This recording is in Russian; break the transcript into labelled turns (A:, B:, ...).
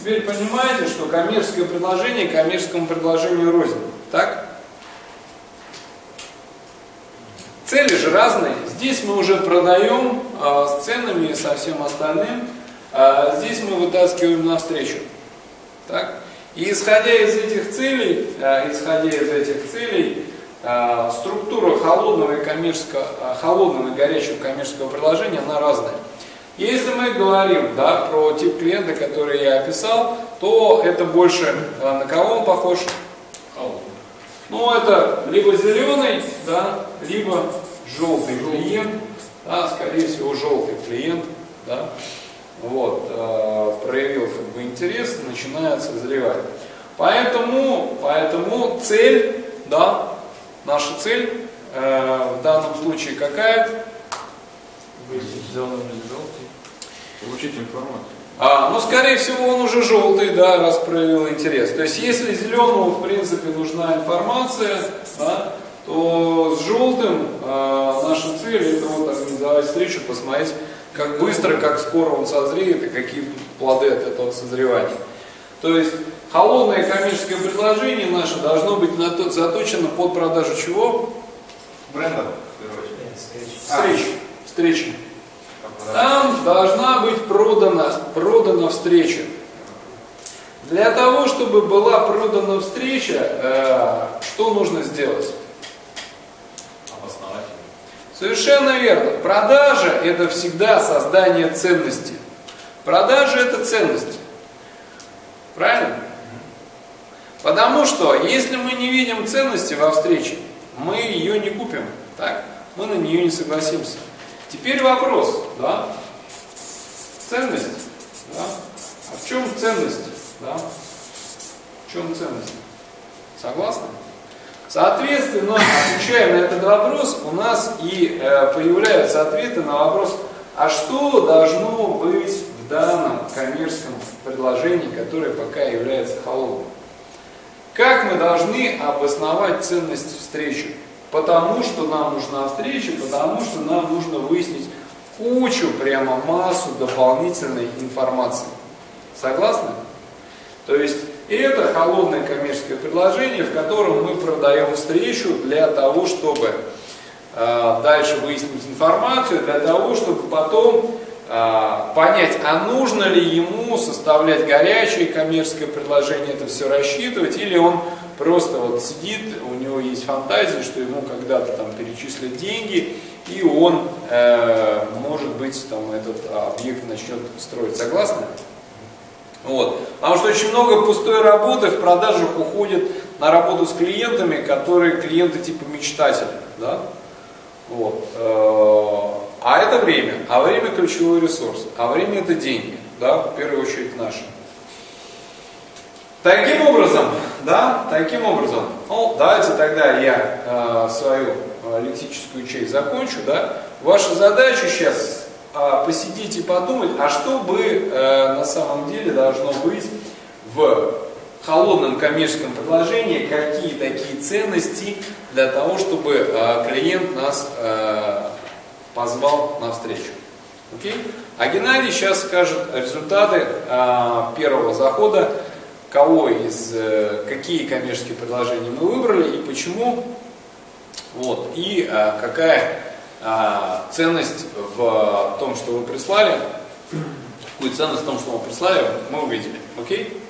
A: Теперь понимаете, что коммерческое предложение коммерческому предложению рознь. Так? Цели же разные. Здесь мы уже продаем а, с ценами и со всем остальным. А здесь мы вытаскиваем навстречу. Так? И исходя из этих целей, а, исходя из этих целей, структура холодного и коммерческого, холодного и горячего коммерческого предложения, она разная. Если мы говорим да, про тип клиента, который я описал, то это больше на кого он похож? Ну, это либо зеленый, да, либо желтый клиент, да, скорее всего, желтый клиент, да, вот, э, проявил как бы интерес, начинает созревать. Поэтому, поэтому цель, да, наша цель э, в данном случае какая?
B: Зеленый или желтый. Получить информацию.
A: А, ну, скорее всего, он уже желтый, да, раз проявил интерес. То есть, если зеленому, в принципе, нужна информация, да, то с желтым э, наша цель это вот организовать встречу, посмотреть, как быстро, как скоро он созреет и какие плоды от этого созревания. То есть холодное коммерческое предложение наше должно быть заточено под продажу чего?
B: Бренда.
A: Встреч. Встречи. Там должна быть продана, продана встреча. Для того, чтобы была продана встреча, э, что нужно сделать?
B: Обосновать.
A: Совершенно верно. Продажа – это всегда создание ценности. Продажа – это ценность. Правильно? Потому что, если мы не видим ценности во встрече, мы ее не купим. Так? Мы на нее не согласимся. Теперь вопрос, да? Ценность, да? А в чем ценность, да? В чем ценность? Согласны? Соответственно, отвечая на этот вопрос, у нас и э, появляются ответы на вопрос, а что должно быть в данном коммерческом предложении, которое пока является холодным? Как мы должны обосновать ценность встречи? Потому что нам нужна встреча, потому что нам нужно выяснить кучу, прямо массу дополнительной информации. Согласны? То есть это холодное коммерческое предложение, в котором мы продаем встречу для того, чтобы э, дальше выяснить информацию, для того, чтобы потом понять, а нужно ли ему составлять горячее коммерческое предложение, это все рассчитывать, или он просто вот сидит, у него есть фантазия, что ему когда-то там перечислят деньги, и он, э, может быть, там этот объект начнет строить. Согласны? Вот. Потому что очень много пустой работы в продажах уходит на работу с клиентами, которые клиенты типа мечтатели. Да? Вот. А это время. А время ключевой ресурс. А время это деньги. Да? В первую очередь наши. Таким образом, да, таким образом, ну, давайте тогда я э, свою лексическую часть закончу, да. Ваша задача сейчас э, посидеть и подумать, а что бы э, на самом деле должно быть в холодном коммерческом предложении, какие такие ценности для того, чтобы э, клиент нас э, позвал на встречу. Окей? А Геннадий сейчас скажет результаты э, первого захода кого из, э, какие коммерческие предложения мы выбрали и почему, вот, и а, какая а, ценность в том, что вы прислали, какую ценность в том, что мы прислали, мы увидели. Окей?